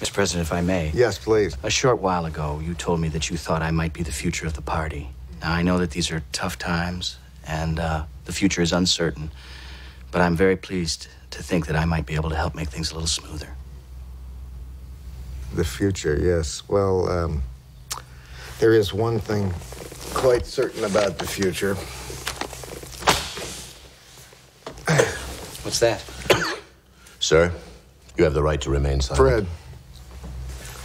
Mr. President, if I may. Yes, please. A short while ago, you told me that you thought I might be the future of the party. Now, I know that these are tough times, and uh, the future is uncertain, but I'm very pleased to think that I might be able to help make things a little smoother. The future, yes. Well, um, there is one thing quite certain about the future. What's that? Sir, you have the right to remain silent. Fred,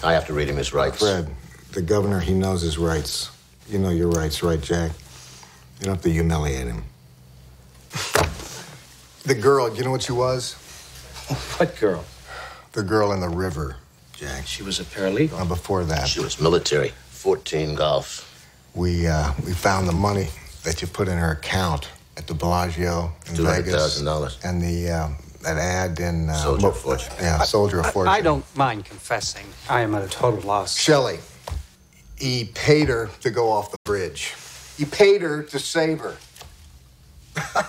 I have to read him his rights. Fred, the governor, he knows his rights. You know your rights, right, Jack? You don't have to humiliate him. The girl, you know what she was? What girl? The girl in the river, Jack. She was a paralegal. Uh, before that, She was military. 14 golf. we uh, we found the money that you put in her account at the Bellagio in Vegas. $200,000. And the uh, that ad in uh, Soldier of Fortune. Yeah, Soldier of Fortune. I don't mind confessing. I am at a total loss. Shelley, he paid her to go off the bridge. He paid her to save her.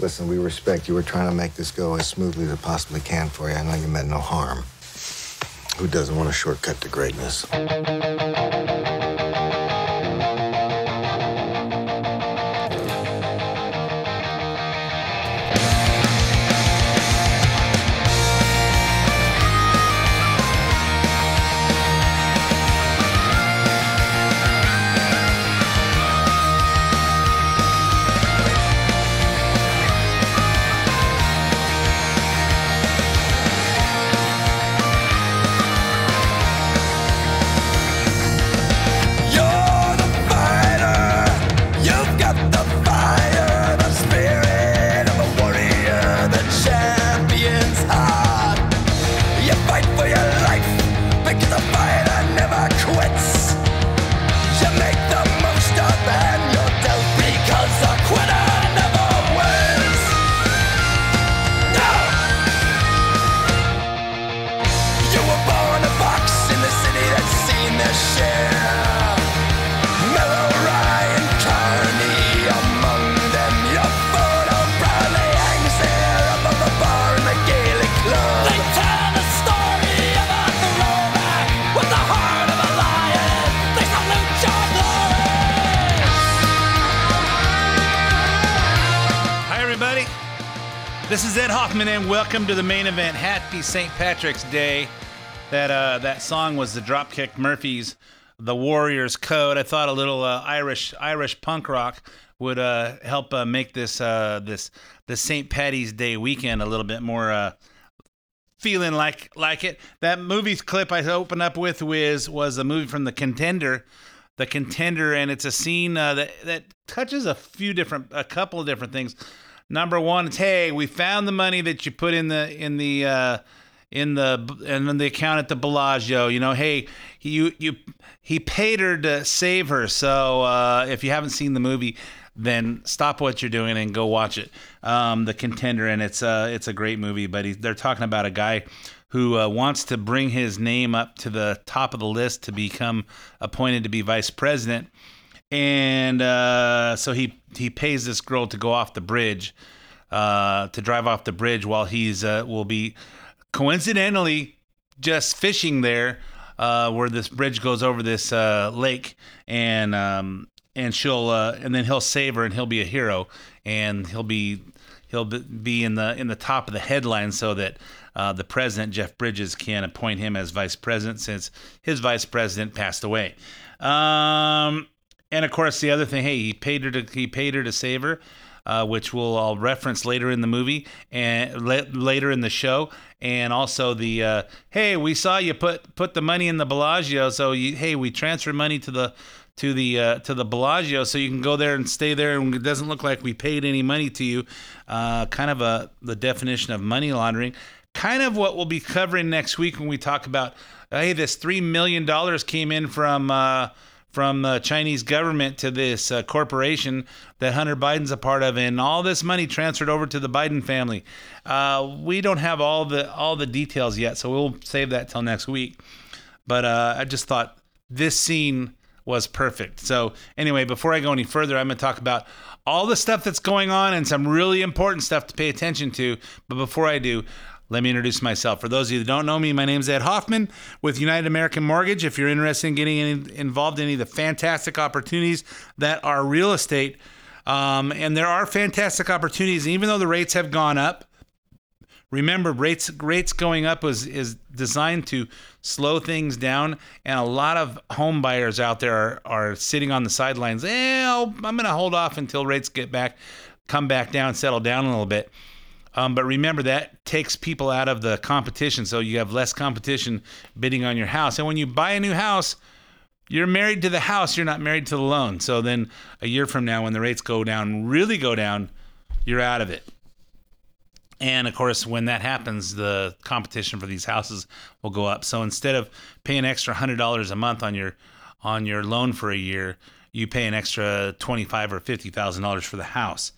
Listen, we respect you. We're trying to make this go as smoothly as it possibly can for you. I know you meant no harm. Who doesn't want a shortcut to greatness? Welcome to the main event. Happy St. Patrick's Day. That uh, that song was the Dropkick Murphys, "The Warriors Code." I thought a little uh, Irish Irish punk rock would uh, help uh, make this uh, this the St. Patty's Day weekend a little bit more uh, feeling like like it. That movie clip I opened up with was was a movie from The Contender, The Contender, and it's a scene that that touches a few different, a couple of different things. Number one, it's hey, we found the money that you put in the in the uh, in the and in the account at the Bellagio. You know, hey, you you he paid her to save her. So uh, if you haven't seen the movie, then stop what you're doing and go watch it. Um, the Contender, and it's uh, it's a great movie. But he, they're talking about a guy who uh, wants to bring his name up to the top of the list to become appointed to be vice president and uh, so he he pays this girl to go off the bridge, uh, to drive off the bridge while he's uh, will be coincidentally just fishing there, uh, where this bridge goes over this uh, lake, and um, and she'll uh, and then he'll save her and he'll be a hero, and he'll be he'll be- in the in the top of the headline so that uh, the president Jeff Bridges can appoint him as vice president since his vice president passed away. Um, and of course, the other thing, hey, he paid her to he paid her to save her, uh, which we'll all reference later in the movie and la- later in the show, and also the uh, hey, we saw you put put the money in the Bellagio, so you, hey, we transfer money to the to the uh, to the Bellagio, so you can go there and stay there, and it doesn't look like we paid any money to you. Uh, kind of a the definition of money laundering. Kind of what we'll be covering next week when we talk about hey, this three million dollars came in from. From the Chinese government to this uh, corporation that Hunter Biden's a part of, and all this money transferred over to the Biden family. Uh, we don't have all the all the details yet, so we'll save that till next week. But uh, I just thought this scene was perfect. So anyway, before I go any further, I'm going to talk about all the stuff that's going on and some really important stuff to pay attention to. But before I do, let me introduce myself. For those of you that don't know me, my name is Ed Hoffman with United American Mortgage. If you're interested in getting any, involved in any of the fantastic opportunities that are real estate, um, and there are fantastic opportunities, even though the rates have gone up. Remember, rates rates going up was is designed to slow things down, and a lot of home buyers out there are, are sitting on the sidelines. Eh, I'm going to hold off until rates get back, come back down, settle down a little bit. Um, but remember that takes people out of the competition, so you have less competition bidding on your house. And when you buy a new house, you're married to the house. You're not married to the loan. So then a year from now, when the rates go down, really go down, you're out of it. And of course, when that happens, the competition for these houses will go up. So instead of paying an extra hundred dollars a month on your on your loan for a year, you pay an extra twenty five or fifty thousand dollars for the house.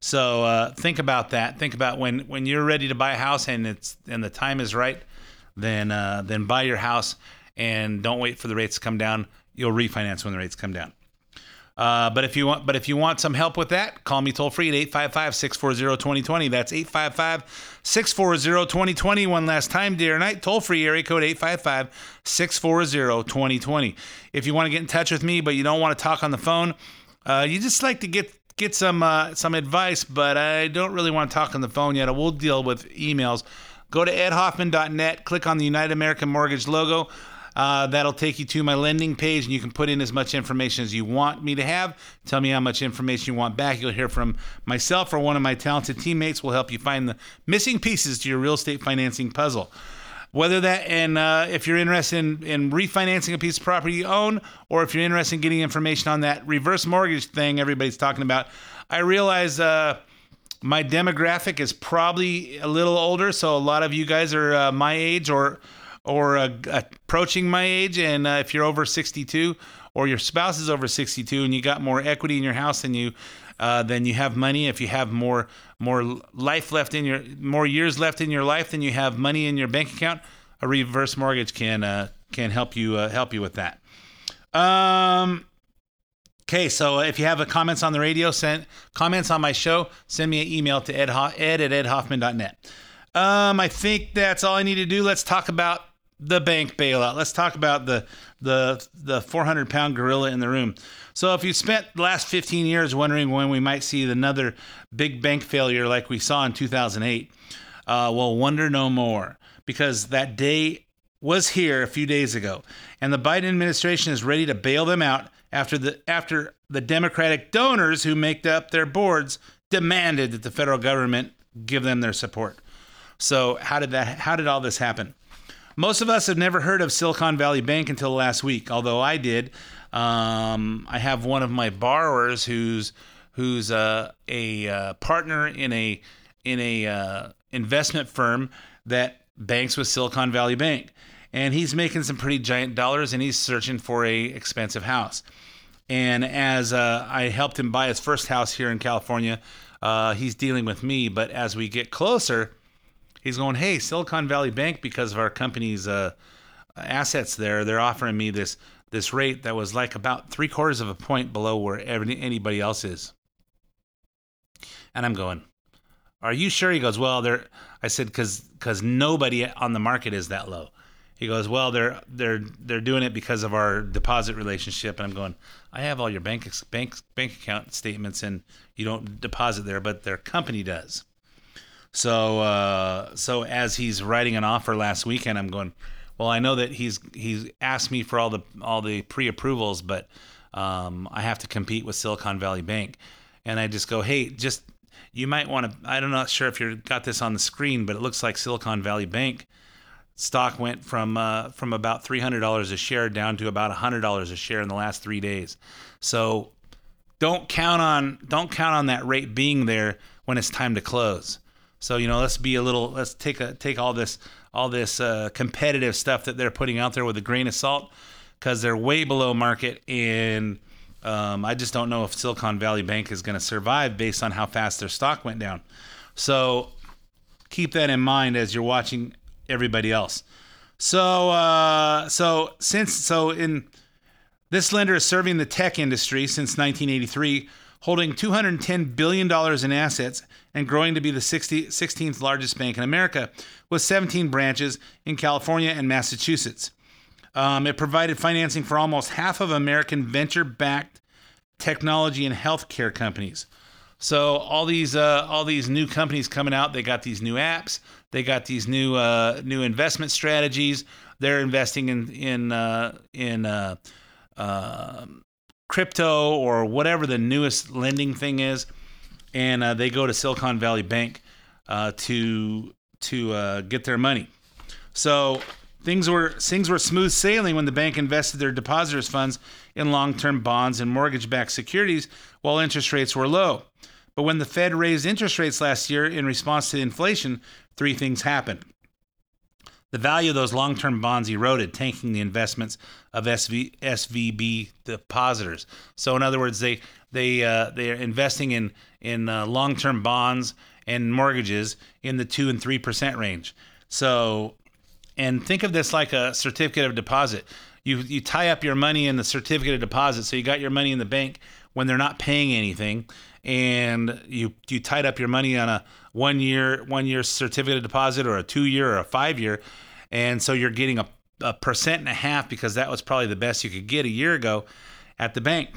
So uh, think about that. Think about when when you're ready to buy a house and it's and the time is right, then uh, then buy your house and don't wait for the rates to come down. You'll refinance when the rates come down. Uh, but if you want, but if you want some help with that, call me toll free at 855-640-2020. That's 855-640-2020. One last time, dear night, toll free area code 855-640-2020. If you want to get in touch with me, but you don't want to talk on the phone, uh, you just like to get get some uh, some advice, but I don't really want to talk on the phone yet. We'll deal with emails. Go to edhoffman.net, click on the United American Mortgage logo. Uh, that'll take you to my lending page, and you can put in as much information as you want me to have. Tell me how much information you want back. You'll hear from myself or one of my talented teammates. will help you find the missing pieces to your real estate financing puzzle. Whether that and uh, if you're interested in, in refinancing a piece of property you own, or if you're interested in getting information on that reverse mortgage thing everybody's talking about, I realize uh, my demographic is probably a little older, so a lot of you guys are uh, my age or or uh, approaching my age. And uh, if you're over 62 or your spouse is over 62 and you got more equity in your house than you uh, then you have money. If you have more more life left in your more years left in your life than you have money in your bank account, a reverse mortgage can uh, can help you uh, help you with that. Um. Okay, so if you have a comments on the radio, send comments on my show, send me an email to ed, ed at edhoffman.net. Um, I think that's all I need to do. Let's talk about the bank bailout. Let's talk about the the the 400 pound gorilla in the room. So if you spent the last 15 years wondering when we might see another big bank failure like we saw in 2008, uh, well, wonder no more because that day was here a few days ago, and the Biden administration is ready to bail them out after the after the Democratic donors who make up their boards demanded that the federal government give them their support. So how did that? How did all this happen? Most of us have never heard of Silicon Valley Bank until last week, although I did. Um, I have one of my borrowers who's who's uh, a uh, partner in a in a uh, investment firm that banks with Silicon Valley Bank, and he's making some pretty giant dollars, and he's searching for a expensive house. And as uh, I helped him buy his first house here in California, uh, he's dealing with me. But as we get closer, he's going, "Hey, Silicon Valley Bank, because of our company's uh, assets there, they're offering me this this rate that was like about three quarters of a point below where anybody else is." And I'm going, "Are you sure?" He goes, "Well, they're." I said, "Because because nobody on the market is that low." He goes, "Well, they're they're they're doing it because of our deposit relationship." And I'm going, "I have all your bank bank bank account statements, and you don't deposit there, but their company does." So uh, so as he's writing an offer last weekend, I'm going, "Well, I know that he's he's asked me for all the all the pre-approvals, but um, I have to compete with Silicon Valley Bank." And I just go, "Hey, just you might want to. I'm not sure if you got this on the screen, but it looks like Silicon Valley Bank." stock went from uh, from about three hundred dollars a share down to about hundred dollars a share in the last three days. So don't count on don't count on that rate being there when it's time to close. So you know, let's be a little let's take a take all this all this uh, competitive stuff that they're putting out there with a grain of salt because they're way below market and. Um, I just don't know if Silicon Valley Bank is going to survive based on how fast their stock went down. So keep that in mind as you're watching everybody else. So uh, so since so in this lender is serving the tech industry since 1983, holding $210 billion in assets and growing to be the 60, 16th largest bank in America, with 17 branches in California and Massachusetts. Um, it provided financing for almost half of American venture backed technology and healthcare companies. So all these uh, all these new companies coming out, they got these new apps, they got these new uh, new investment strategies. They're investing in in uh, in uh, uh, crypto or whatever the newest lending thing is, and uh, they go to Silicon Valley Bank uh, to to uh, get their money. So things were things were smooth sailing when the bank invested their depositors' funds in long-term bonds and mortgage-backed securities while interest rates were low. But when the Fed raised interest rates last year in response to inflation, three things happened. The value of those long term bonds eroded, tanking the investments of SV, SVB depositors. So, in other words, they, they, uh, they are investing in, in uh, long term bonds and mortgages in the 2 and 3% range. So, and think of this like a certificate of deposit. You, you tie up your money in the certificate of deposit. So, you got your money in the bank when they're not paying anything and you you tied up your money on a one year one year certificate of deposit or a two year or a five year, and so you're getting a, a percent and a half because that was probably the best you could get a year ago at the bank.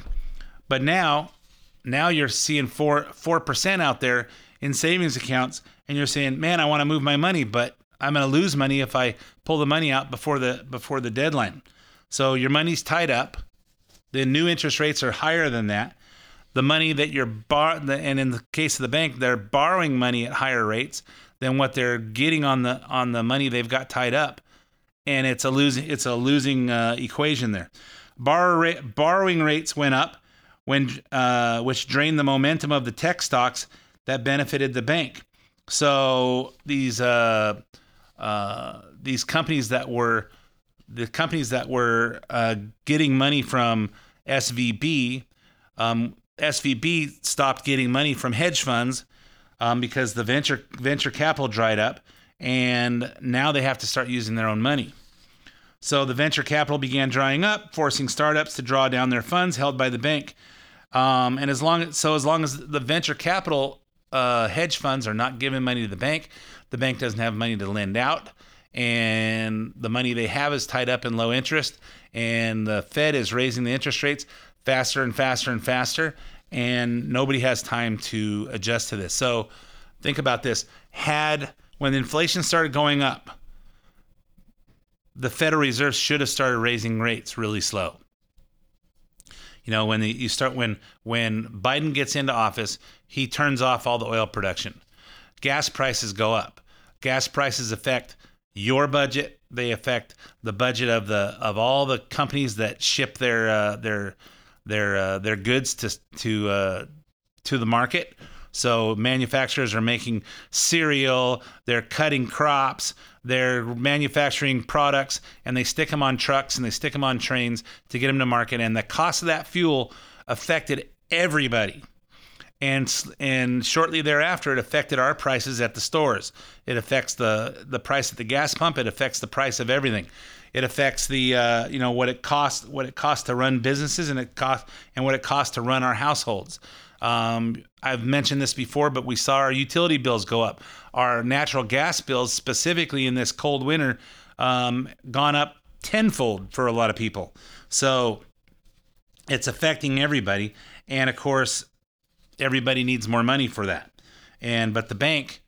But now, now you're seeing four four percent out there in savings accounts, and you're saying, "Man, I want to move my money, but I'm going to lose money if I pull the money out before the before the deadline." So your money's tied up. The new interest rates are higher than that the money that you're bar and in the case of the bank they're borrowing money at higher rates than what they're getting on the on the money they've got tied up. And it's a losing it's a losing uh, equation there. Borrow borrowing rates went up when uh, which drained the momentum of the tech stocks that benefited the bank. So these uh, uh these companies that were the companies that were uh, getting money from SVB um, SVB stopped getting money from hedge funds um, because the venture venture capital dried up, and now they have to start using their own money. So the venture capital began drying up, forcing startups to draw down their funds held by the bank. Um, and as long so as long as the venture capital uh, hedge funds are not giving money to the bank, the bank doesn't have money to lend out, and the money they have is tied up in low interest. And the Fed is raising the interest rates faster and faster and faster, and nobody has time to adjust to this. So think about this. Had when inflation started going up, the Federal Reserve should have started raising rates really slow. You know, when the, you start when when Biden gets into office, he turns off all the oil production. Gas prices go up. Gas prices affect your budget. They affect the budget of the of all the companies that ship their uh, their their uh, their goods to to uh, to the market. So manufacturers are making cereal, they're cutting crops, they're manufacturing products, and they stick them on trucks and they stick them on trains to get them to market. And the cost of that fuel affected everybody. And, and shortly thereafter, it affected our prices at the stores. It affects the, the price at the gas pump. It affects the price of everything. It affects the uh, you know what it costs what it costs to run businesses and it cost and what it costs to run our households. Um, I've mentioned this before, but we saw our utility bills go up. Our natural gas bills, specifically in this cold winter, um, gone up tenfold for a lot of people. So it's affecting everybody, and of course, everybody needs more money for that. And but the bank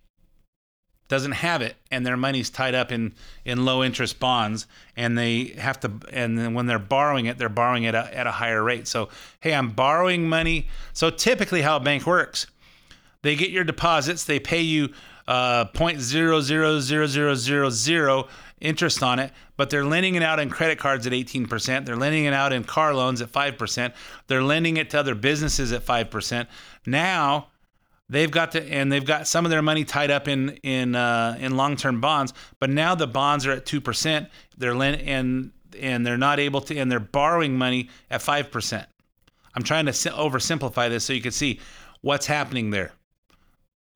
doesn't have it and their money's tied up in in low interest bonds and they have to and then when they're borrowing it they're borrowing it at a, at a higher rate. So hey i'm borrowing money. So typically how a bank works they get your deposits they pay you uh, 0.000000 interest on it but they're lending it out in credit cards at 18% they're lending it out in car loans at 5% they're lending it to other businesses at 5% now They've got to, and they've got some of their money tied up in in uh, in long term bonds. But now the bonds are at two percent. They're lend, and and they're not able to, and they're borrowing money at five percent. I'm trying to oversimplify this so you can see what's happening there.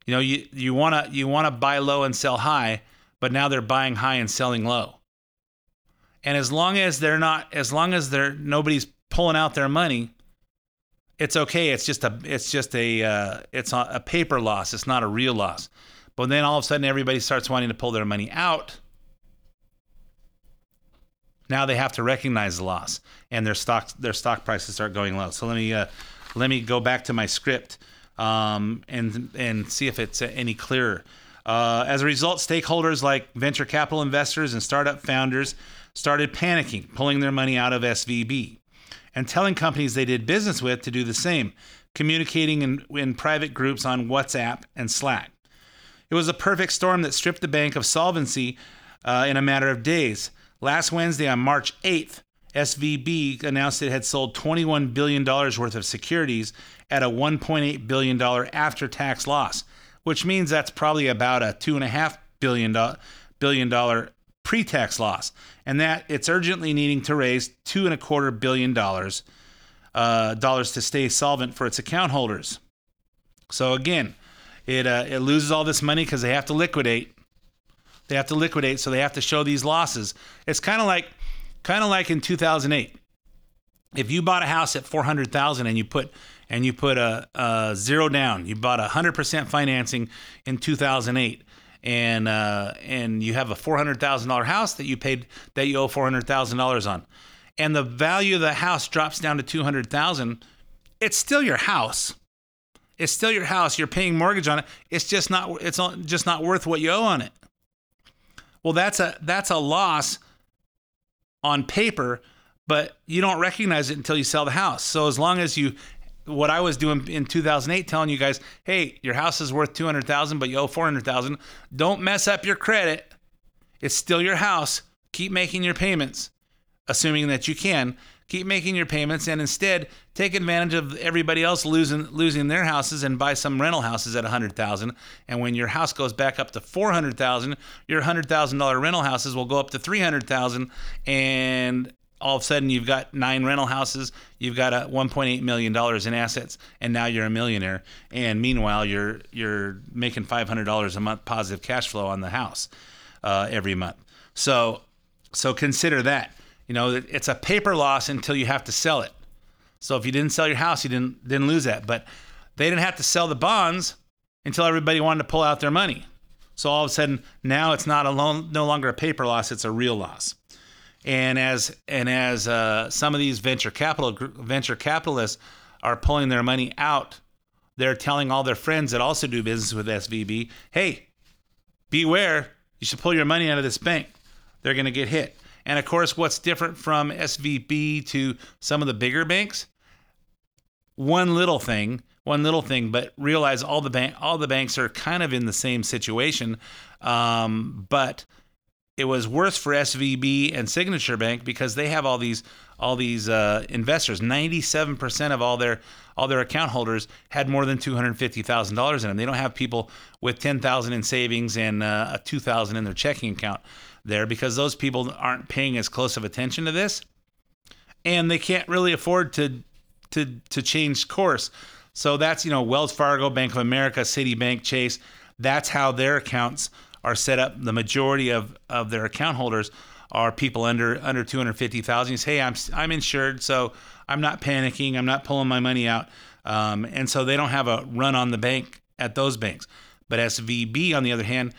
You know, you you want to you want to buy low and sell high, but now they're buying high and selling low. And as long as they're not, as long as they're nobody's pulling out their money, it's okay. It's just a it's just a uh, it's a, paper loss. It's not a real loss. But then all of a sudden everybody starts wanting to pull their money out. Now they have to recognize the loss, and their stock their stock prices start going low. So let me uh, let me go back to my script um, and and see if it's any clearer. Uh, as a result, stakeholders like venture capital investors and startup founders started panicking, pulling their money out of SVB, and telling companies they did business with to do the same, communicating in, in private groups on WhatsApp and Slack. It was a perfect storm that stripped the bank of solvency uh, in a matter of days. Last Wednesday, on March 8th, SVB announced it had sold $21 billion worth of securities at a $1.8 billion after tax loss, which means that's probably about a $2.5 billion, billion dollar pre tax loss. And that it's urgently needing to raise two and a quarter billion dollars uh, dollars to stay solvent for its account holders. So again, it, uh, it loses all this money because they have to liquidate. They have to liquidate, so they have to show these losses. It's kind of like, kind of like in 2008. If you bought a house at 400,000 and you put and you put a, a zero down, you bought a 100% financing in 2008 and uh, and you have a four hundred thousand dollar house that you paid that you owe four hundred thousand dollars on, and the value of the house drops down to two hundred thousand, it's still your house. It's still your house. You're paying mortgage on it. It's just not. It's just not worth what you owe on it. Well, that's a that's a loss on paper, but you don't recognize it until you sell the house. So as long as you what I was doing in 2008, telling you guys, hey, your house is worth 200,000, but you owe 400,000. Don't mess up your credit. It's still your house. Keep making your payments, assuming that you can. Keep making your payments, and instead take advantage of everybody else losing losing their houses and buy some rental houses at 100,000. And when your house goes back up to 400,000, your $100,000 rental houses will go up to 300,000, and all of a sudden you've got nine rental houses, you've got a 1.8 million dollars in assets, and now you're a millionaire. And meanwhile, you're you're making 500 dollars a month positive cash flow on the house uh, every month. So so consider that. You know, it's a paper loss until you have to sell it. So if you didn't sell your house, you didn't didn't lose that. But they didn't have to sell the bonds until everybody wanted to pull out their money. So all of a sudden, now it's not a loan, no longer a paper loss; it's a real loss. And as and as uh, some of these venture capital venture capitalists are pulling their money out, they're telling all their friends that also do business with SVB, "Hey, beware! You should pull your money out of this bank. They're going to get hit." And of course, what's different from SVB to some of the bigger banks? One little thing, one little thing, but realize all the bank, all the banks are kind of in the same situation. Um, but it was worse for SVB and Signature Bank because they have all these all these uh, investors. Ninety-seven percent of all their all their account holders had more than two hundred fifty thousand dollars in them. They don't have people with ten thousand in savings and uh, two thousand in their checking account there because those people aren't paying as close of attention to this, and they can't really afford to to to change course. So that's you know Wells Fargo, Bank of America, Citibank, Chase. That's how their accounts are set up. The majority of, of their account holders are people under under 250,000. Say, "Hey, I'm I'm insured, so I'm not panicking. I'm not pulling my money out." Um, and so they don't have a run on the bank at those banks. But SVB, on the other hand,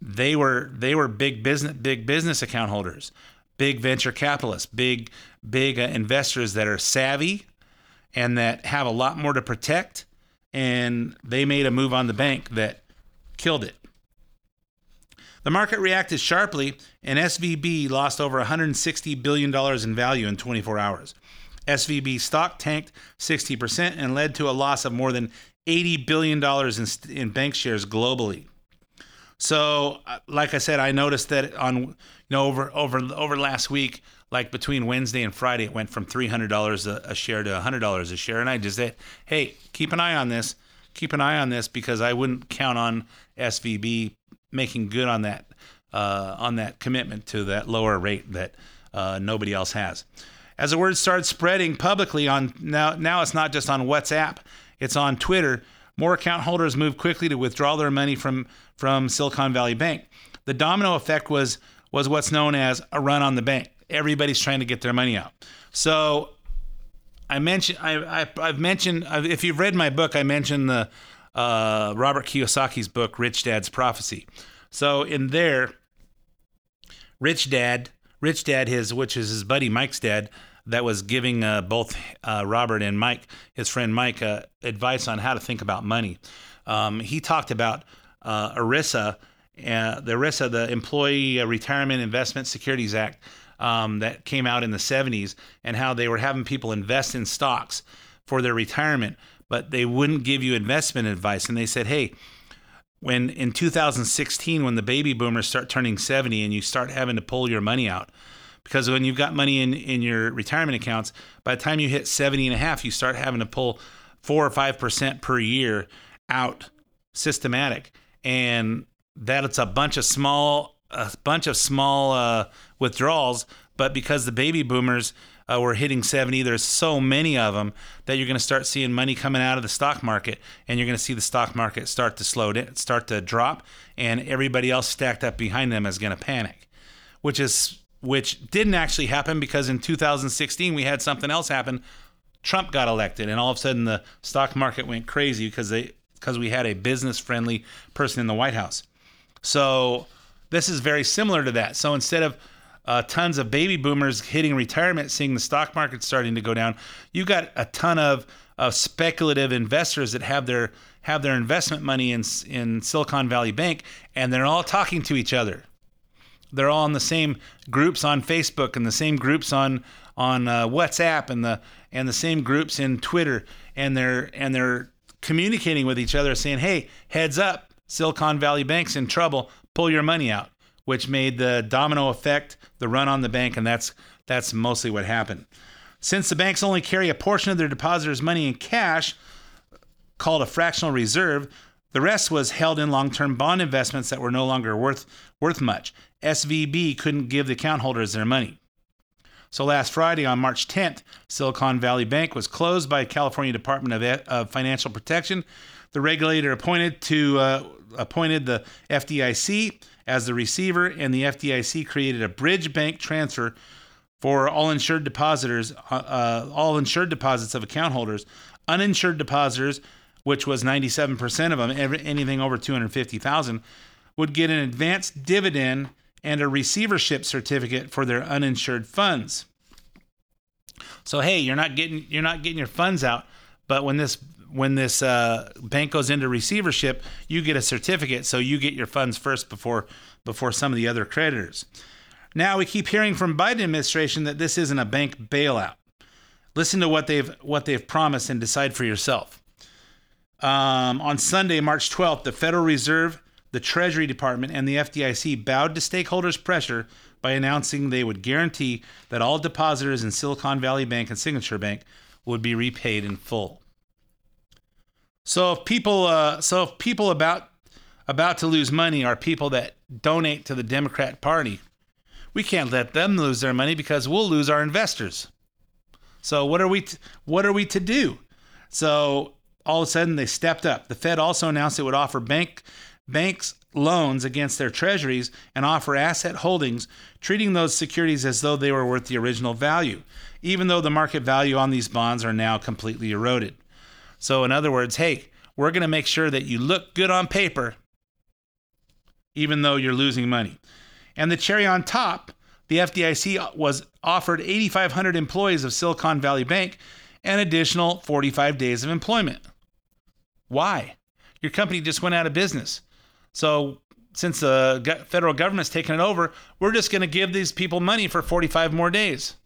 they were they were big business big business account holders, big venture capitalists, big big uh, investors that are savvy and that have a lot more to protect. And they made a move on the bank that killed it. The market reacted sharply, and SVB lost over $160 billion in value in 24 hours. SVB stock tanked 60% and led to a loss of more than $80 billion in, in bank shares globally. So, uh, like I said, I noticed that on you know over over over last week, like between Wednesday and Friday, it went from three hundred dollars a share to hundred dollars a share, and I just said, hey, keep an eye on this, keep an eye on this because I wouldn't count on SVB making good on that uh, on that commitment to that lower rate that uh, nobody else has. As the word started spreading publicly on now now it's not just on WhatsApp, it's on Twitter. More account holders moved quickly to withdraw their money from from Silicon Valley Bank. The domino effect was was what's known as a run on the bank. Everybody's trying to get their money out. So I mentioned I, I I've mentioned if you've read my book, I mentioned the uh, Robert Kiyosaki's book, Rich Dad's Prophecy. So in there, Rich Dad, Rich Dad, his which is his buddy Mike's dad, that was giving uh, both uh, Robert and Mike, his friend Mike, uh, advice on how to think about money. Um, he talked about uh, ERISA, uh, the ERISA, the Employee Retirement Investment Securities Act, um, that came out in the 70s, and how they were having people invest in stocks for their retirement, but they wouldn't give you investment advice. And they said, hey, when in 2016 when the baby boomers start turning 70 and you start having to pull your money out because when you've got money in in your retirement accounts by the time you hit 70 and a half you start having to pull 4 or 5% per year out systematic and that it's a bunch of small a bunch of small uh, withdrawals but because the baby boomers uh, were hitting 70 there's so many of them that you're going to start seeing money coming out of the stock market and you're going to see the stock market start to slow down start to drop and everybody else stacked up behind them is going to panic which is which didn't actually happen because in 2016 we had something else happen. Trump got elected and all of a sudden the stock market went crazy because they because we had a business friendly person in the White House. So this is very similar to that. So instead of uh, tons of baby boomers hitting retirement, seeing the stock market starting to go down, you got a ton of, speculative investors that have their have their investment money in in Silicon Valley Bank, and they're all talking to each other. They're all in the same groups on Facebook and the same groups on on uh, WhatsApp and the and the same groups in Twitter, and they're and they're communicating with each other, saying, "Hey, heads up, Silicon Valley Bank's in trouble. Pull your money out." Which made the domino effect, the run on the bank, and that's that's mostly what happened. Since the banks only carry a portion of their depositors' money in cash, called a fractional reserve, the rest was held in long-term bond investments that were no longer worth worth much. SVB couldn't give the account holders their money. So last Friday, on March 10th, Silicon Valley Bank was closed by California Department of, of Financial Protection. The regulator appointed to uh, appointed the FDIC as the receiver, and the FDIC created a bridge bank transfer for all insured depositors, uh, uh, all insured deposits of account holders, uninsured depositors, which was 97% of them, every, anything over 250,000, would get an advanced dividend and a receivership certificate for their uninsured funds. So hey, you're not getting you're not getting your funds out, but when this when this uh, bank goes into receivership, you get a certificate, so you get your funds first before before some of the other creditors. Now we keep hearing from Biden administration that this isn't a bank bailout. Listen to what they've what they've promised and decide for yourself. Um, on Sunday, March 12th, the Federal Reserve, the Treasury Department, and the FDIC bowed to stakeholders' pressure by announcing they would guarantee that all depositors in Silicon Valley Bank and Signature Bank would be repaid in full. So if people, uh, so if people about about to lose money are people that donate to the Democrat Party, we can't let them lose their money because we'll lose our investors. So what are we? T- what are we to do? So all of a sudden they stepped up. The Fed also announced it would offer bank banks loans against their treasuries and offer asset holdings, treating those securities as though they were worth the original value, even though the market value on these bonds are now completely eroded. So, in other words, hey, we're going to make sure that you look good on paper, even though you're losing money. And the cherry on top, the FDIC was offered 8,500 employees of Silicon Valley Bank an additional 45 days of employment. Why? Your company just went out of business. So, since the federal government's taken it over, we're just going to give these people money for 45 more days.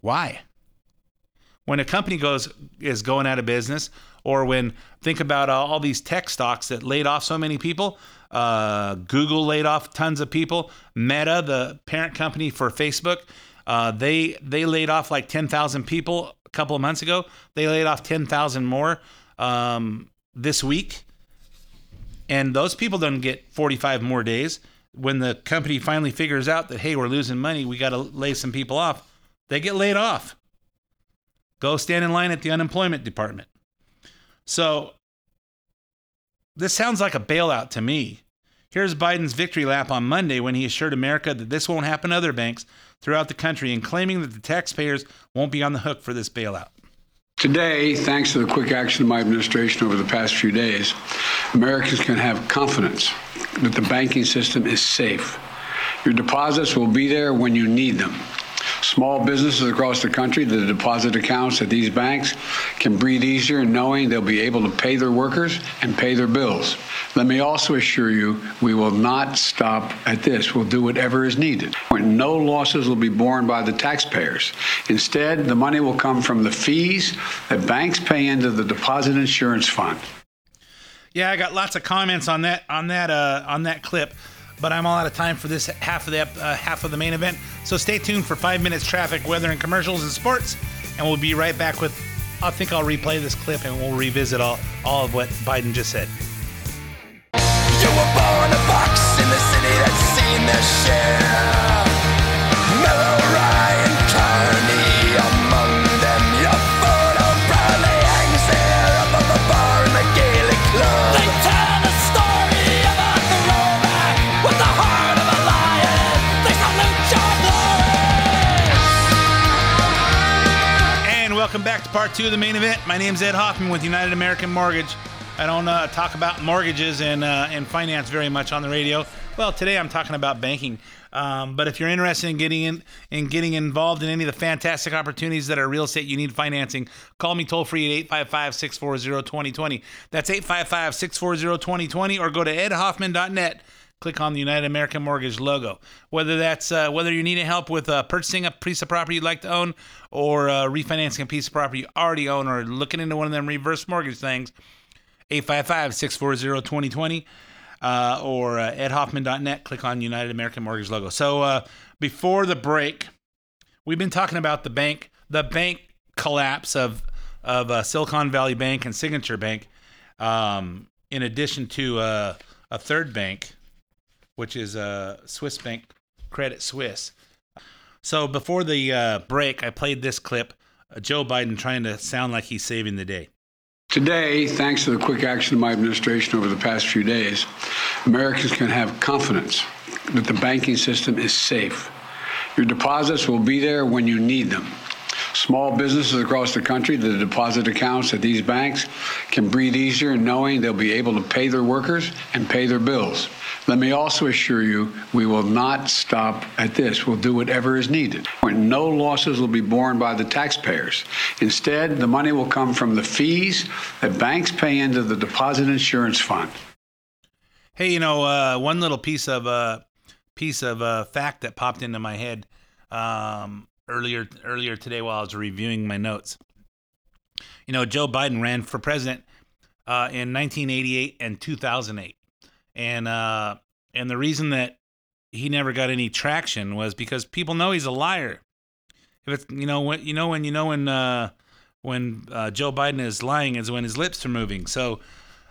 Why? When a company goes is going out of business, or when think about uh, all these tech stocks that laid off so many people, uh, Google laid off tons of people. Meta, the parent company for Facebook, uh, they they laid off like 10,000 people a couple of months ago. They laid off 10,000 more um, this week and those people don't get 45 more days when the company finally figures out that hey we're losing money we got to lay some people off they get laid off go stand in line at the unemployment department so this sounds like a bailout to me here's biden's victory lap on monday when he assured america that this won't happen to other banks throughout the country and claiming that the taxpayers won't be on the hook for this bailout Today, thanks to the quick action of my administration over the past few days, Americans can have confidence that the banking system is safe. Your deposits will be there when you need them. Small businesses across the country, the deposit accounts at these banks can breathe easier knowing they'll be able to pay their workers and pay their bills. Let me also assure you, we will not stop at this. We'll do whatever is needed. No losses will be borne by the taxpayers. Instead, the money will come from the fees that banks pay into the deposit insurance fund. Yeah, I got lots of comments on that on that uh, on that clip, but I'm all out of time for this half of the uh, half of the main event. So stay tuned for five minutes traffic, weather, and commercials and sports, and we'll be right back with. I think I'll replay this clip and we'll revisit all all of what Biden just said. You were born a in the city that's seen share. Welcome back to part two of the main event. My name is Ed Hoffman with United American Mortgage. I don't uh, talk about mortgages and uh, and finance very much on the radio. Well, today I'm talking about banking. Um, but if you're interested in getting in in getting involved in any of the fantastic opportunities that are real estate, you need financing. Call me toll free at 855-640-2020. That's 855-640-2020 or go to edhoffman.net click on the United American Mortgage logo. Whether that's uh, whether you need help with uh, purchasing a piece of property you'd like to own, or uh, refinancing a piece of property you already own, or looking into one of them reverse mortgage things, 855-640-2020 uh, or uh, edhoffman.net. Click on United American Mortgage logo. So uh, before the break, we've been talking about the bank, the bank collapse of of uh, Silicon Valley Bank and Signature Bank, um, in addition to a third bank, which is uh, Swiss Bank Credit Suisse. So before the uh, break, I played this clip: uh, Joe Biden trying to sound like he's saving the day. Today, thanks to the quick action of my administration over the past few days, Americans can have confidence that the banking system is safe. Your deposits will be there when you need them. Small businesses across the country, the deposit accounts at these banks can breathe easier knowing they'll be able to pay their workers and pay their bills. Let me also assure you, we will not stop at this. We'll do whatever is needed. No losses will be borne by the taxpayers. Instead, the money will come from the fees that banks pay into the deposit insurance fund. Hey, you know, uh, one little piece of uh, piece of uh, fact that popped into my head um, earlier earlier today while I was reviewing my notes. You know, Joe Biden ran for president uh, in 1988 and 2008, and uh, and the reason that he never got any traction was because people know he's a liar. If it's you know when you know when you know when uh, when uh, Joe Biden is lying is when his lips are moving. So,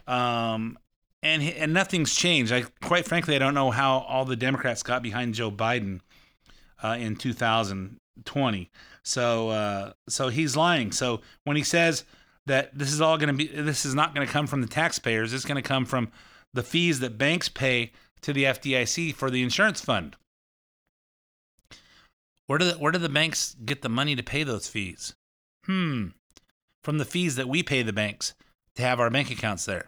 um, and and nothing's changed. I quite frankly I don't know how all the Democrats got behind Joe Biden uh, in 2020. So uh, so he's lying. So when he says that this is all going to be this is not going to come from the taxpayers, it's going to come from the fees that banks pay to the FDIC for the insurance fund. Where do the, where do the banks get the money to pay those fees? Hmm, from the fees that we pay the banks to have our bank accounts there,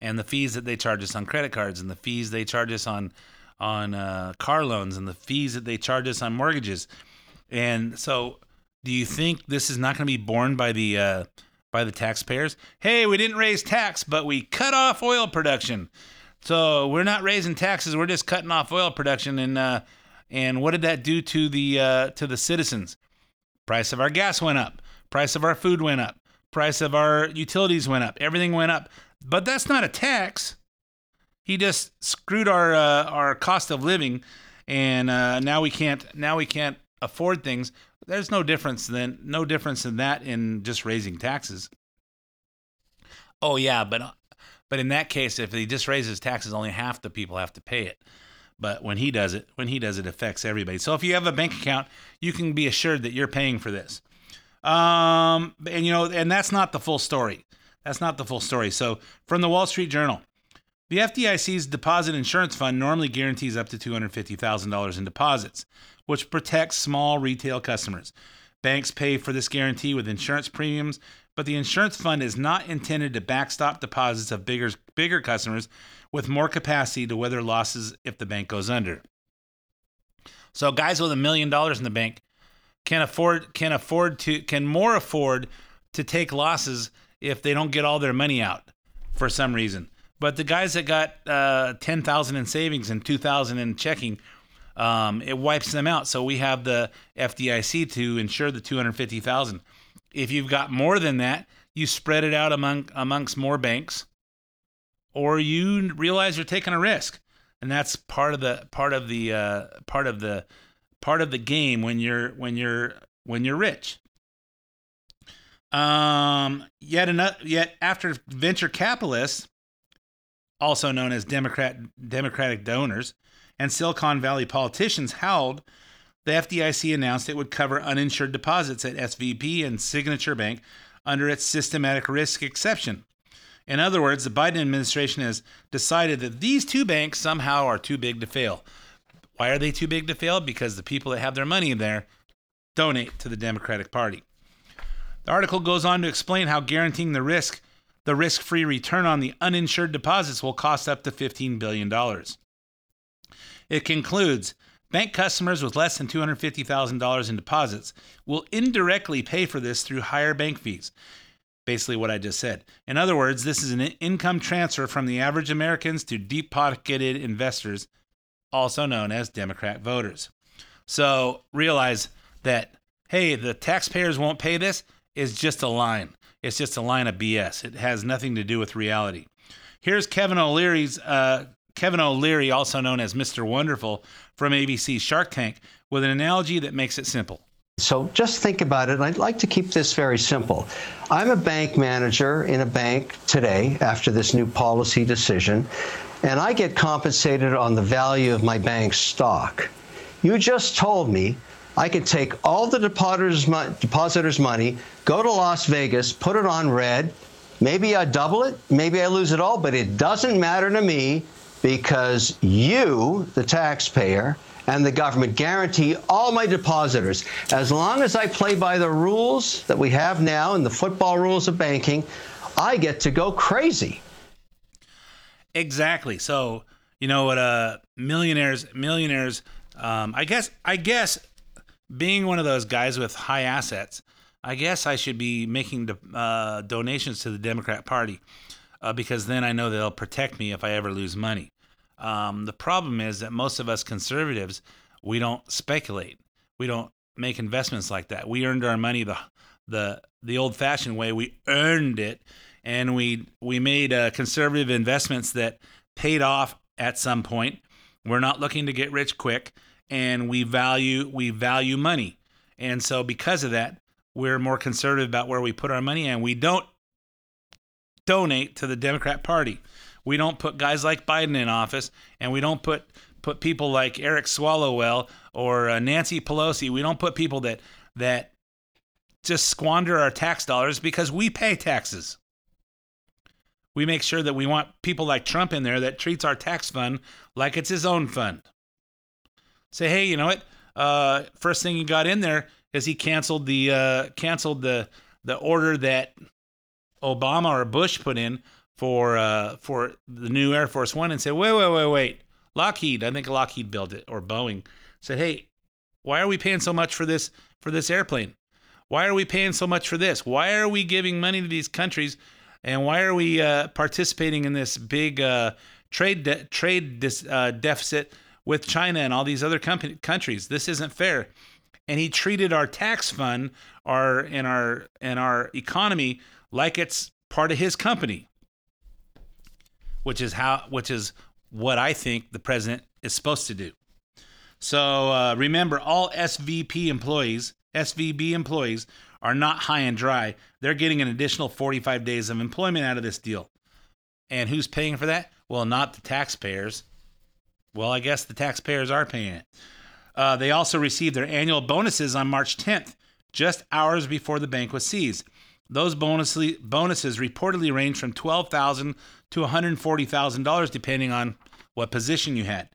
and the fees that they charge us on credit cards, and the fees they charge us on on uh, car loans, and the fees that they charge us on mortgages. And so, do you think this is not going to be borne by the uh, by the taxpayers? Hey, we didn't raise tax, but we cut off oil production. So we're not raising taxes; we're just cutting off oil production. And uh, and what did that do to the uh, to the citizens? Price of our gas went up. Price of our food went up. Price of our utilities went up. Everything went up. But that's not a tax. He just screwed our uh, our cost of living, and uh, now we can't now we can't afford things. There's no difference than no difference in that in just raising taxes. Oh yeah, but but in that case, if he just raises taxes, only half the people have to pay it. But when he does it, when he does it, affects everybody. So if you have a bank account, you can be assured that you're paying for this. Um, and you know, and that's not the full story. That's not the full story. So from the Wall Street Journal, the FDIC's deposit insurance fund normally guarantees up to $250,000 in deposits, which protects small retail customers. Banks pay for this guarantee with insurance premiums but the insurance fund is not intended to backstop deposits of bigger bigger customers with more capacity to weather losses if the bank goes under. So guys with a million dollars in the bank can afford can afford to can more afford to take losses if they don't get all their money out for some reason. But the guys that got uh, ten thousand in savings and two thousand in checking, um, it wipes them out. So we have the FDIC to insure the two hundred fifty thousand. If you've got more than that, you spread it out among amongst more banks, or you realize you're taking a risk, and that's part of the part of the uh, part of the part of the game when you're when you're when you're rich. Um, yet another, yet after venture capitalists, also known as Democrat Democratic donors, and Silicon Valley politicians howled, the FDIC announced it would cover uninsured deposits at SVB and Signature Bank under its systematic risk exception. In other words, the Biden administration has decided that these two banks somehow are too big to fail. Why are they too big to fail? Because the people that have their money in there donate to the Democratic Party. The article goes on to explain how guaranteeing the risk, the risk-free return on the uninsured deposits will cost up to $15 billion. It concludes, bank customers with less than $250,000 in deposits will indirectly pay for this through higher bank fees. Basically, what I just said. In other words, this is an income transfer from the average Americans to deep pocketed investors, also known as Democrat voters. So realize that, hey, the taxpayers won't pay this is just a line. It's just a line of BS. It has nothing to do with reality. Here's Kevin O'Leary's uh, Kevin O'Leary, also known as Mr. Wonderful from ABC's Shark Tank, with an analogy that makes it simple. So just think about it. I'd like to keep this very simple. I'm a bank manager in a bank today after this new policy decision, and I get compensated on the value of my bank's stock. You just told me I could take all the depositors' depositors' money, go to Las Vegas, put it on red. Maybe I double it, maybe I lose it all, but it doesn't matter to me because you, the taxpayer, and the government guarantee all my depositors. As long as I play by the rules that we have now and the football rules of banking, I get to go crazy. Exactly. So, you know what uh millionaires millionaires um I guess I guess being one of those guys with high assets, I guess I should be making uh, donations to the Democrat Party uh, because then I know they'll protect me if I ever lose money. Um, the problem is that most of us conservatives, we don't speculate. We don't make investments like that. We earned our money the the the old-fashioned way. We earned it, and we we made uh, conservative investments that paid off at some point. We're not looking to get rich quick and we value we value money. And so because of that, we're more conservative about where we put our money and we don't donate to the Democrat Party. We don't put guys like Biden in office and we don't put put people like Eric Swalwell or uh, Nancy Pelosi. We don't put people that that just squander our tax dollars because we pay taxes. We make sure that we want people like Trump in there that treats our tax fund like it's his own fund. Say, hey, you know what? Uh, first thing he got in there is he canceled the uh, canceled the the order that Obama or Bush put in for uh, for the new Air Force One and said, wait, wait, wait, wait. Lockheed, I think Lockheed built it or Boeing said, hey, why are we paying so much for this for this airplane? Why are we paying so much for this? Why are we giving money to these countries? And why are we uh, participating in this big uh, trade de- trade dis- uh, deficit with China and all these other com- countries. This isn't fair. And he treated our tax fund, our and our and our economy like it's part of his company. Which is how which is what I think the president is supposed to do. So uh, remember, all SVP employees, SVB employees, are not high and dry. They're getting an additional 45 days of employment out of this deal. And who's paying for that? Well, not the taxpayers. Well, I guess the taxpayers are paying it. Uh, they also received their annual bonuses on March 10th, just hours before the bank was seized. Those bonuses reportedly range from 12,000 to $140,000 depending on what position you had.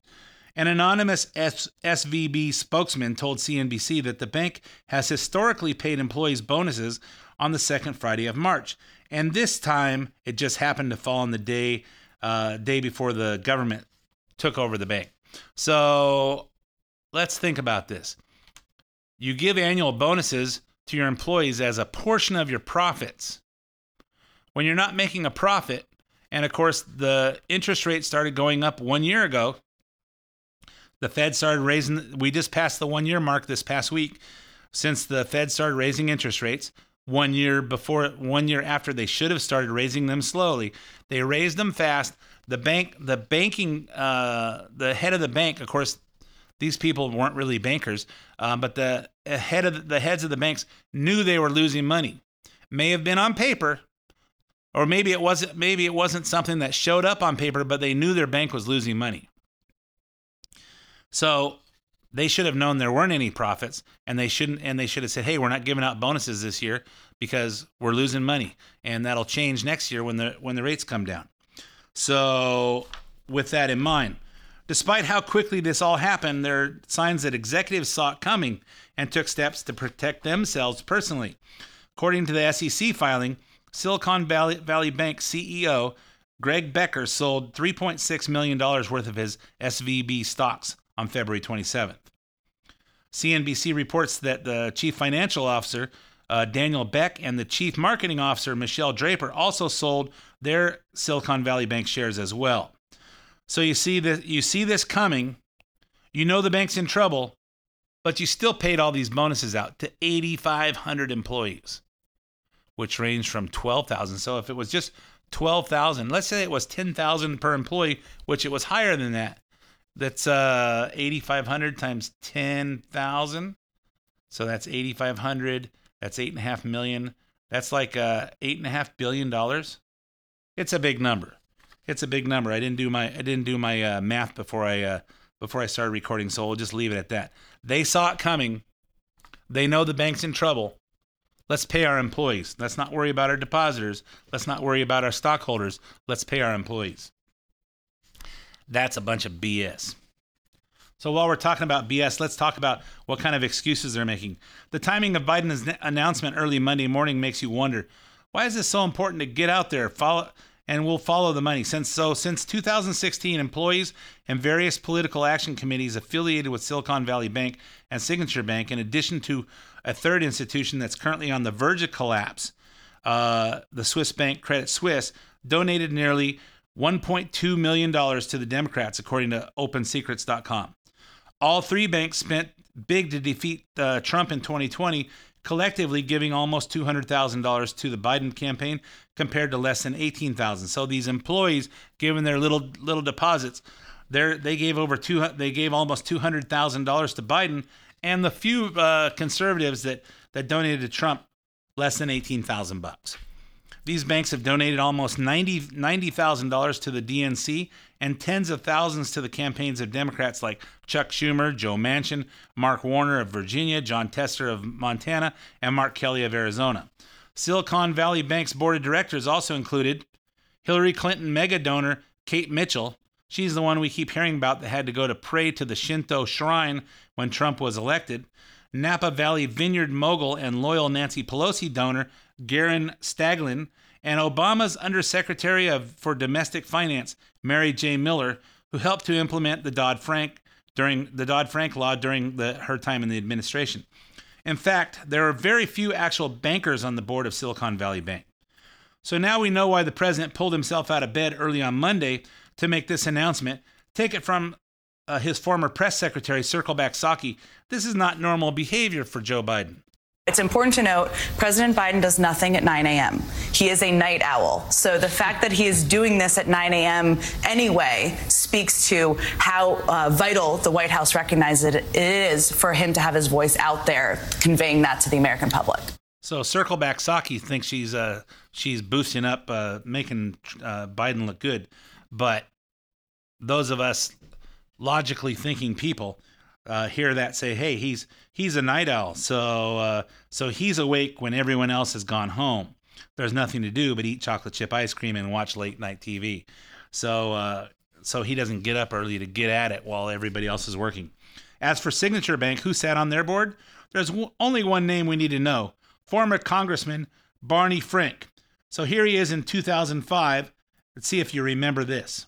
An anonymous SVB spokesman told CNBC that the bank has historically paid employees bonuses on the second Friday of March, and this time it just happened to fall on the day uh, day before the government took over the bank. So let's think about this. You give annual bonuses to your employees as a portion of your profits. When you're not making a profit, and of course the interest rate started going up one year ago, the Fed started raising, we just passed the one year mark this past week since the Fed started raising interest rates one year before one year after they should have started raising them slowly they raised them fast the bank the banking uh, the head of the bank of course these people weren't really bankers uh, but the head of the, the heads of the banks knew they were losing money. May have been on paper or maybe it wasn't maybe it wasn't something that showed up on paper but they knew their bank was losing money. So they should have known there weren't any profits and they shouldn't and they should have said hey we're not giving out bonuses this year because we're losing money and that'll change next year when the when the rates come down. So with that in mind despite how quickly this all happened there are signs that executives saw it coming and took steps to protect themselves personally according to the sec filing silicon valley, valley bank ceo greg becker sold $3.6 million worth of his svb stocks on February 27th. CNBC reports that the chief financial officer, uh, Daniel Beck, and the chief marketing officer, Michelle Draper, also sold their Silicon Valley Bank shares as well. So you see that you see this coming. You know the bank's in trouble, but you still paid all these bonuses out to 8,500 employees, which range from 12,000. So if it was just 12,000, let's say it was 10,000 per employee, which it was higher than that. That's uh 8500 times 10,000. So that's 8500. That's eight and a half million. That's like uh eight and a half billion dollars. It's a big number. It's a big number. I didn't do my I didn't do my uh, math before I uh, before I started recording, so we'll just leave it at that. They saw it coming. They know the bank's in trouble. Let's pay our employees. Let's not worry about our depositors. Let's not worry about our stockholders. Let's pay our employees. That's a bunch of BS. So while we're talking about BS, let's talk about what kind of excuses they're making. The timing of Biden's announcement early Monday morning makes you wonder, why is this so important to get out there, follow and we'll follow the money. Since so since 2016, employees and various political action committees affiliated with Silicon Valley Bank and Signature Bank, in addition to a third institution that's currently on the verge of collapse, uh, the Swiss bank Credit Suisse, donated nearly $1.2 million to the Democrats, according to OpenSecrets.com. All three banks spent big to defeat uh, Trump in 2020, collectively giving almost $200,000 to the Biden campaign compared to less than 18,000. So these employees, given their little little deposits, they gave over two they gave almost $200,000 to Biden, and the few uh, conservatives that that donated to Trump, less than 18,000 bucks. These banks have donated almost $90,000 $90, to the DNC and tens of thousands to the campaigns of Democrats like Chuck Schumer, Joe Manchin, Mark Warner of Virginia, Jon Tester of Montana, and Mark Kelly of Arizona. Silicon Valley Bank's board of directors also included Hillary Clinton mega donor Kate Mitchell. She's the one we keep hearing about that had to go to pray to the Shinto shrine when Trump was elected. Napa Valley Vineyard mogul and loyal Nancy Pelosi donor Garen Staglin, and Obama's Undersecretary of, for Domestic Finance, Mary J. Miller, who helped to implement the Dodd Frank during the Dodd Frank law during the, her time in the administration. In fact, there are very few actual bankers on the board of Silicon Valley Bank. So now we know why the president pulled himself out of bed early on Monday to make this announcement. Take it from uh, his former press secretary, Circleback Psaki. This is not normal behavior for Joe Biden. It's important to note President Biden does nothing at 9 a.m. He is a night owl. So the fact that he is doing this at 9 a.m. anyway speaks to how uh, vital the White House recognizes it is for him to have his voice out there, conveying that to the American public. So Circleback Psaki thinks she's uh, she's boosting up, uh, making uh, Biden look good, but those of us logically thinking people uh, hear that say, "Hey, he's he's a night owl, so uh, so he's awake when everyone else has gone home. There's nothing to do but eat chocolate chip ice cream and watch late night TV." So uh, so he doesn't get up early to get at it while everybody else is working. As for Signature Bank, who sat on their board? There's w- only one name we need to know former Congressman Barney Frank. So here he is in 2005. Let's see if you remember this.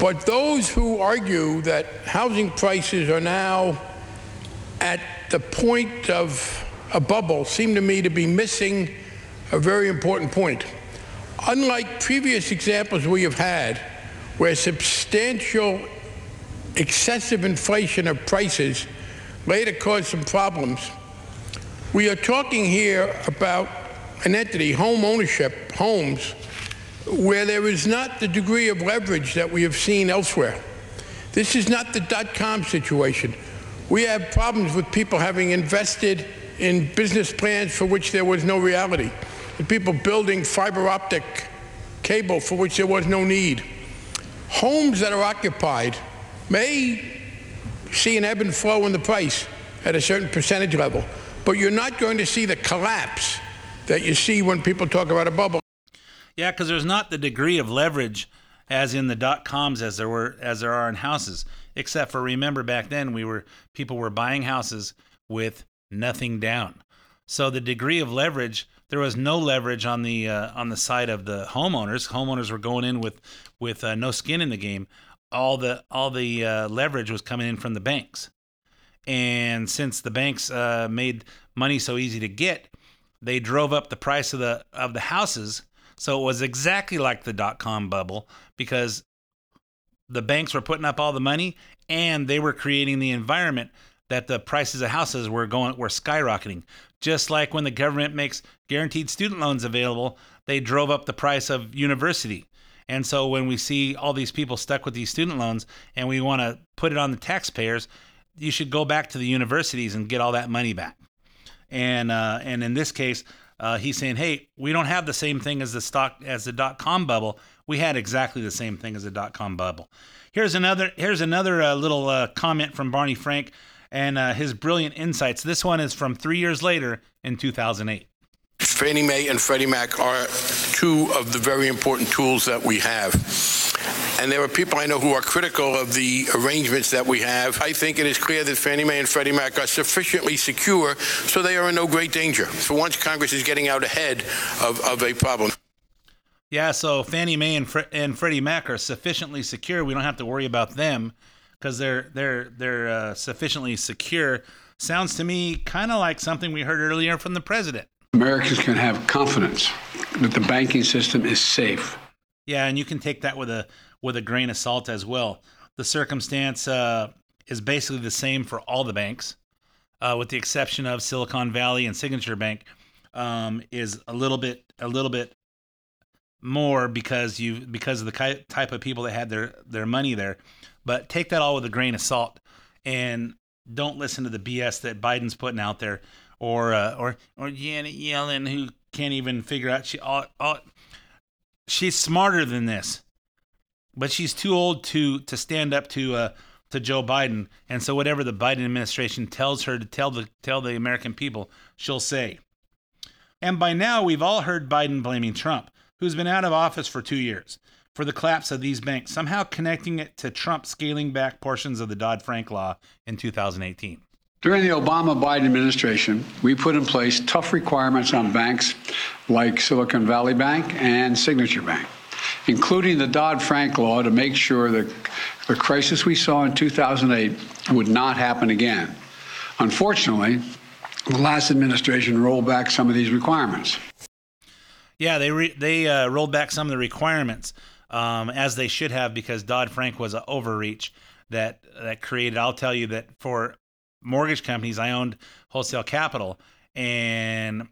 But those who argue that housing prices are now at the point of a bubble seem to me to be missing a very important point. Unlike previous examples we have had, where substantial excessive inflation of prices later caused some problems, we are talking here about an entity, home ownership, homes, where there is not the degree of leverage that we have seen elsewhere. This is not the dot com situation. We have problems with people having invested in business plans for which there was no reality, and people building fiber optic cable for which there was no need. Homes that are occupied may see an ebb and flow in the price at a certain percentage level, but you're not going to see the collapse that you see when people talk about a bubble. Yeah, because there's not the degree of leverage as in the dot coms as there were as there are in houses. Except for remember back then we were people were buying houses with nothing down. So the degree of leverage there was no leverage on the uh, on the side of the homeowners. Homeowners were going in with with uh, no skin in the game. All the all the uh, leverage was coming in from the banks, and since the banks uh, made money so easy to get, they drove up the price of the of the houses. So it was exactly like the dot com bubble because the banks were putting up all the money and they were creating the environment that the prices of houses were going were skyrocketing. Just like when the government makes guaranteed student loans available, they drove up the price of university. And so when we see all these people stuck with these student loans and we want to put it on the taxpayers, you should go back to the universities and get all that money back. And uh, and in this case, uh, he's saying, hey, we don't have the same thing as the stock as the dot com bubble. We had exactly the same thing as the dot com bubble. Here's another here's another uh, little uh, comment from Barney Frank and uh, his brilliant insights. This one is from three years later in 2008. Fannie Mae and Freddie Mac are two of the very important tools that we have. And there are people I know who are critical of the arrangements that we have. I think it is clear that Fannie Mae and Freddie Mac are sufficiently secure so they are in no great danger. For once, Congress is getting out ahead of, of a problem. Yeah, so Fannie Mae and, Fre- and Freddie Mac are sufficiently secure. We don't have to worry about them because they're they're they're uh, sufficiently secure. Sounds to me kind of like something we heard earlier from the president. Americans can have confidence that the banking system is safe. Yeah, and you can take that with a with a grain of salt as well. The circumstance uh, is basically the same for all the banks, uh, with the exception of Silicon Valley and Signature Bank, um, is a little bit a little bit more because you because of the type of people that had their their money there. But take that all with a grain of salt, and don't listen to the BS that Biden's putting out there, or uh, or or Janet Yellen who can't even figure out she she's smarter than this, but she's too old to to stand up to uh, to Joe Biden, and so whatever the Biden administration tells her to tell the tell the American people, she'll say. And by now, we've all heard Biden blaming Trump, who's been out of office for two years, for the collapse of these banks, somehow connecting it to Trump scaling back portions of the Dodd Frank law in 2018. During the Obama Biden administration, we put in place tough requirements on banks like Silicon Valley Bank and Signature Bank, including the Dodd Frank law to make sure that the crisis we saw in 2008 would not happen again. Unfortunately, the last administration rolled back some of these requirements. Yeah, they re- they uh, rolled back some of the requirements um, as they should have because Dodd Frank was an overreach that that created. I'll tell you that for mortgage companies, I owned Wholesale Capital, and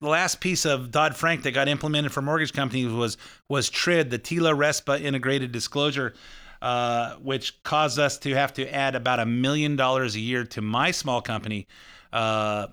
the last piece of Dodd Frank that got implemented for mortgage companies was was TRID, the TILA RESPA integrated disclosure. Uh, which caused us to have to add about a million dollars a year to my small company, uh,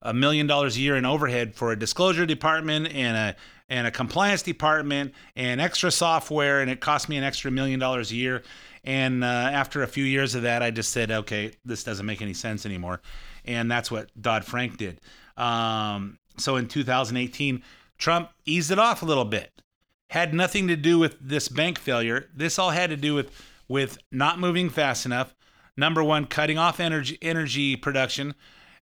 a million dollars a year in overhead for a disclosure department and a and a compliance department and extra software, and it cost me an extra million dollars a year. And uh, after a few years of that, I just said, okay, this doesn't make any sense anymore, and that's what Dodd Frank did. Um, so in 2018, Trump eased it off a little bit. Had nothing to do with this bank failure. This all had to do with with not moving fast enough. Number one, cutting off energy energy production,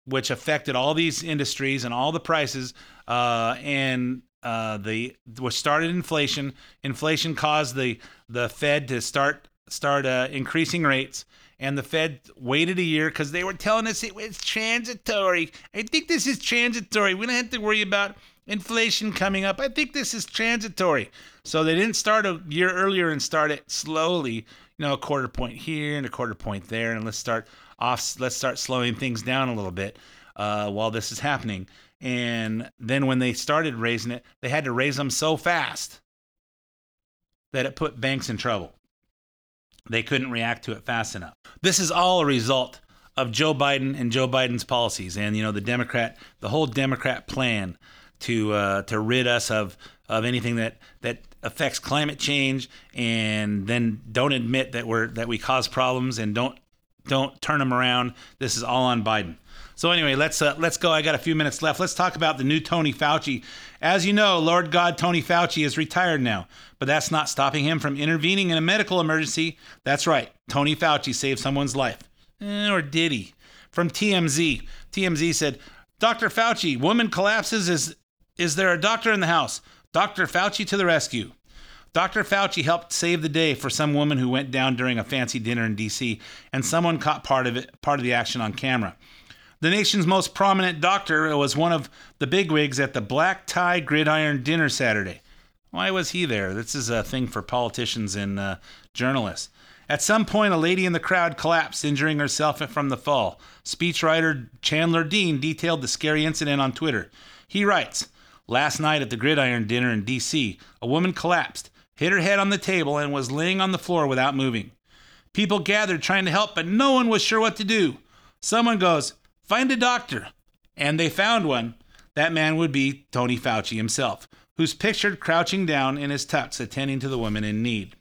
which affected all these industries and all the prices, uh, and uh, the which started inflation. Inflation caused the the Fed to start start uh, increasing rates, and the Fed waited a year because they were telling us it was transitory. I think this is transitory. We don't have to worry about inflation coming up. I think this is transitory. So they didn't start a year earlier and start it slowly, you know, a quarter point here and a quarter point there, and let's start off. Let's start slowing things down a little bit uh, while this is happening. And then when they started raising it, they had to raise them so fast that it put banks in trouble. They couldn't react to it fast enough. This is all a result of Joe Biden and Joe Biden's policies, and you know the Democrat, the whole Democrat plan to uh, to rid us of of anything that that affects climate change, and then don't admit that we're that we cause problems and don't don't turn them around. This is all on Biden. So anyway, let's uh, let's go. I got a few minutes left. Let's talk about the new Tony Fauci. As you know, Lord God Tony Fauci is retired now, but that's not stopping him from intervening in a medical emergency. That's right, Tony Fauci saved someone's life, eh, or did he? From TMZ, TMZ said, "Dr. Fauci, woman collapses. Is is there a doctor in the house? Dr. Fauci to the rescue." Dr. Fauci helped save the day for some woman who went down during a fancy dinner in DC, and someone caught part of it, part of the action on camera. The nation's most prominent doctor was one of the bigwigs at the black tie gridiron dinner Saturday. Why was he there? This is a thing for politicians and uh, journalists. At some point, a lady in the crowd collapsed, injuring herself from the fall. Speechwriter Chandler Dean detailed the scary incident on Twitter. He writes Last night at the gridiron dinner in D.C., a woman collapsed, hit her head on the table, and was laying on the floor without moving. People gathered trying to help, but no one was sure what to do. Someone goes, Find a doctor. And they found one. That man would be Tony Fauci himself, who's pictured crouching down in his tux attending to the woman in need.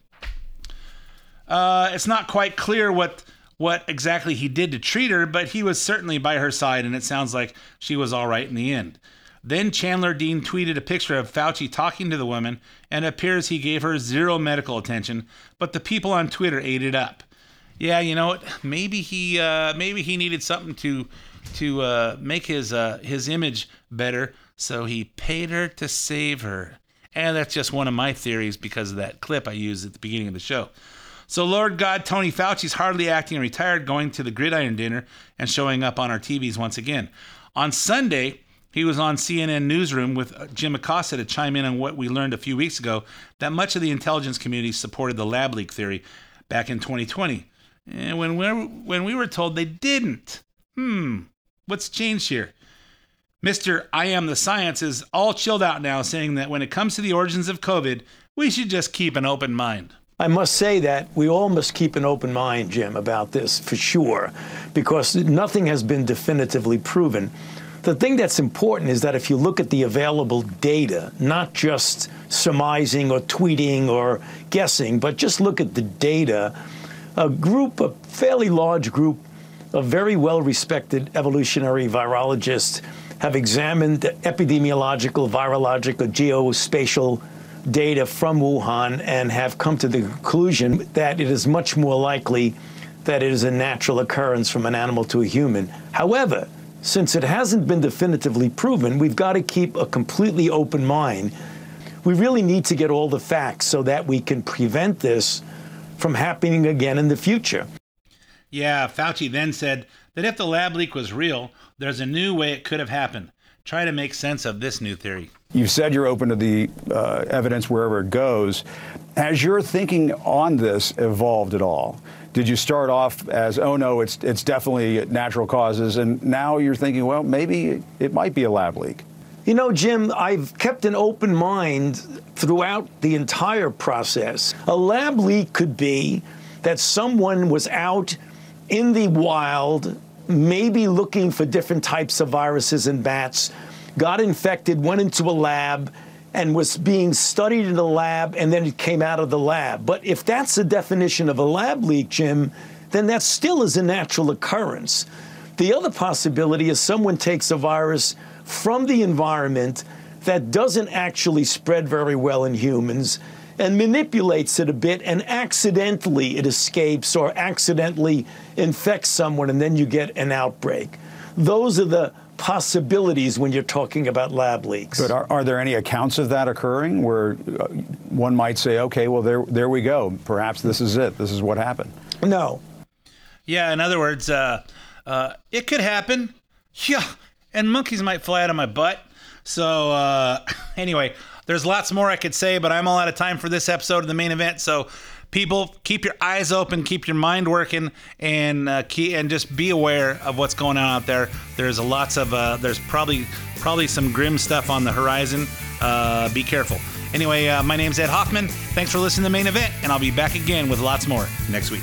Uh, it's not quite clear what what exactly he did to treat her, but he was certainly by her side, and it sounds like she was all right in the end. Then Chandler Dean tweeted a picture of Fauci talking to the woman, and appears he gave her zero medical attention, but the people on Twitter ate it up. Yeah, you know what? Maybe he uh, maybe he needed something to to uh, make his uh, his image better, so he paid her to save her. And that's just one of my theories because of that clip I used at the beginning of the show. So, Lord God, Tony Fauci's hardly acting retired, going to the gridiron dinner and showing up on our TVs once again. On Sunday, he was on CNN Newsroom with uh, Jim Acosta to chime in on what we learned a few weeks ago that much of the intelligence community supported the lab leak theory back in 2020. And when we were, when we were told they didn't. Hmm, what's changed here? Mr. I am the science is all chilled out now, saying that when it comes to the origins of COVID, we should just keep an open mind. I must say that we all must keep an open mind, Jim, about this for sure, because nothing has been definitively proven. The thing that's important is that if you look at the available data, not just surmising or tweeting or guessing, but just look at the data, a group, a fairly large group of very well respected evolutionary virologists have examined epidemiological, virological, geospatial data from Wuhan and have come to the conclusion that it is much more likely that it is a natural occurrence from an animal to a human. However, since it hasn't been definitively proven, we've got to keep a completely open mind. We really need to get all the facts so that we can prevent this from happening again in the future. Yeah, Fauci then said that if the lab leak was real, there's a new way it could have happened. Try to make sense of this new theory. You've said you're open to the uh, evidence wherever it goes. Has your thinking on this evolved at all? Did you start off as, oh no, it's it's definitely natural causes, and now you're thinking, well, maybe it might be a lab leak? You know, Jim, I've kept an open mind throughout the entire process. A lab leak could be that someone was out in the wild, maybe looking for different types of viruses in bats, got infected, went into a lab, and was being studied in the lab, and then it came out of the lab. But if that's the definition of a lab leak, Jim, then that still is a natural occurrence. The other possibility is someone takes a virus from the environment that doesn't actually spread very well in humans and manipulates it a bit, and accidentally it escapes or accidentally infects someone, and then you get an outbreak. Those are the possibilities when you're talking about lab leaks. But are, are there any accounts of that occurring where uh, one might say, okay, well, there, there we go. Perhaps this is it. This is what happened? No. Yeah, in other words, uh, uh, it could happen. Yeah, and monkeys might fly out of my butt. So, uh, anyway, there's lots more I could say, but I'm all out of time for this episode of the main event. So, people, keep your eyes open, keep your mind working, and uh, key, and just be aware of what's going on out there. There's a lots of uh, there's probably probably some grim stuff on the horizon. Uh, be careful. Anyway, uh, my name's Ed Hoffman. Thanks for listening to the main event, and I'll be back again with lots more next week.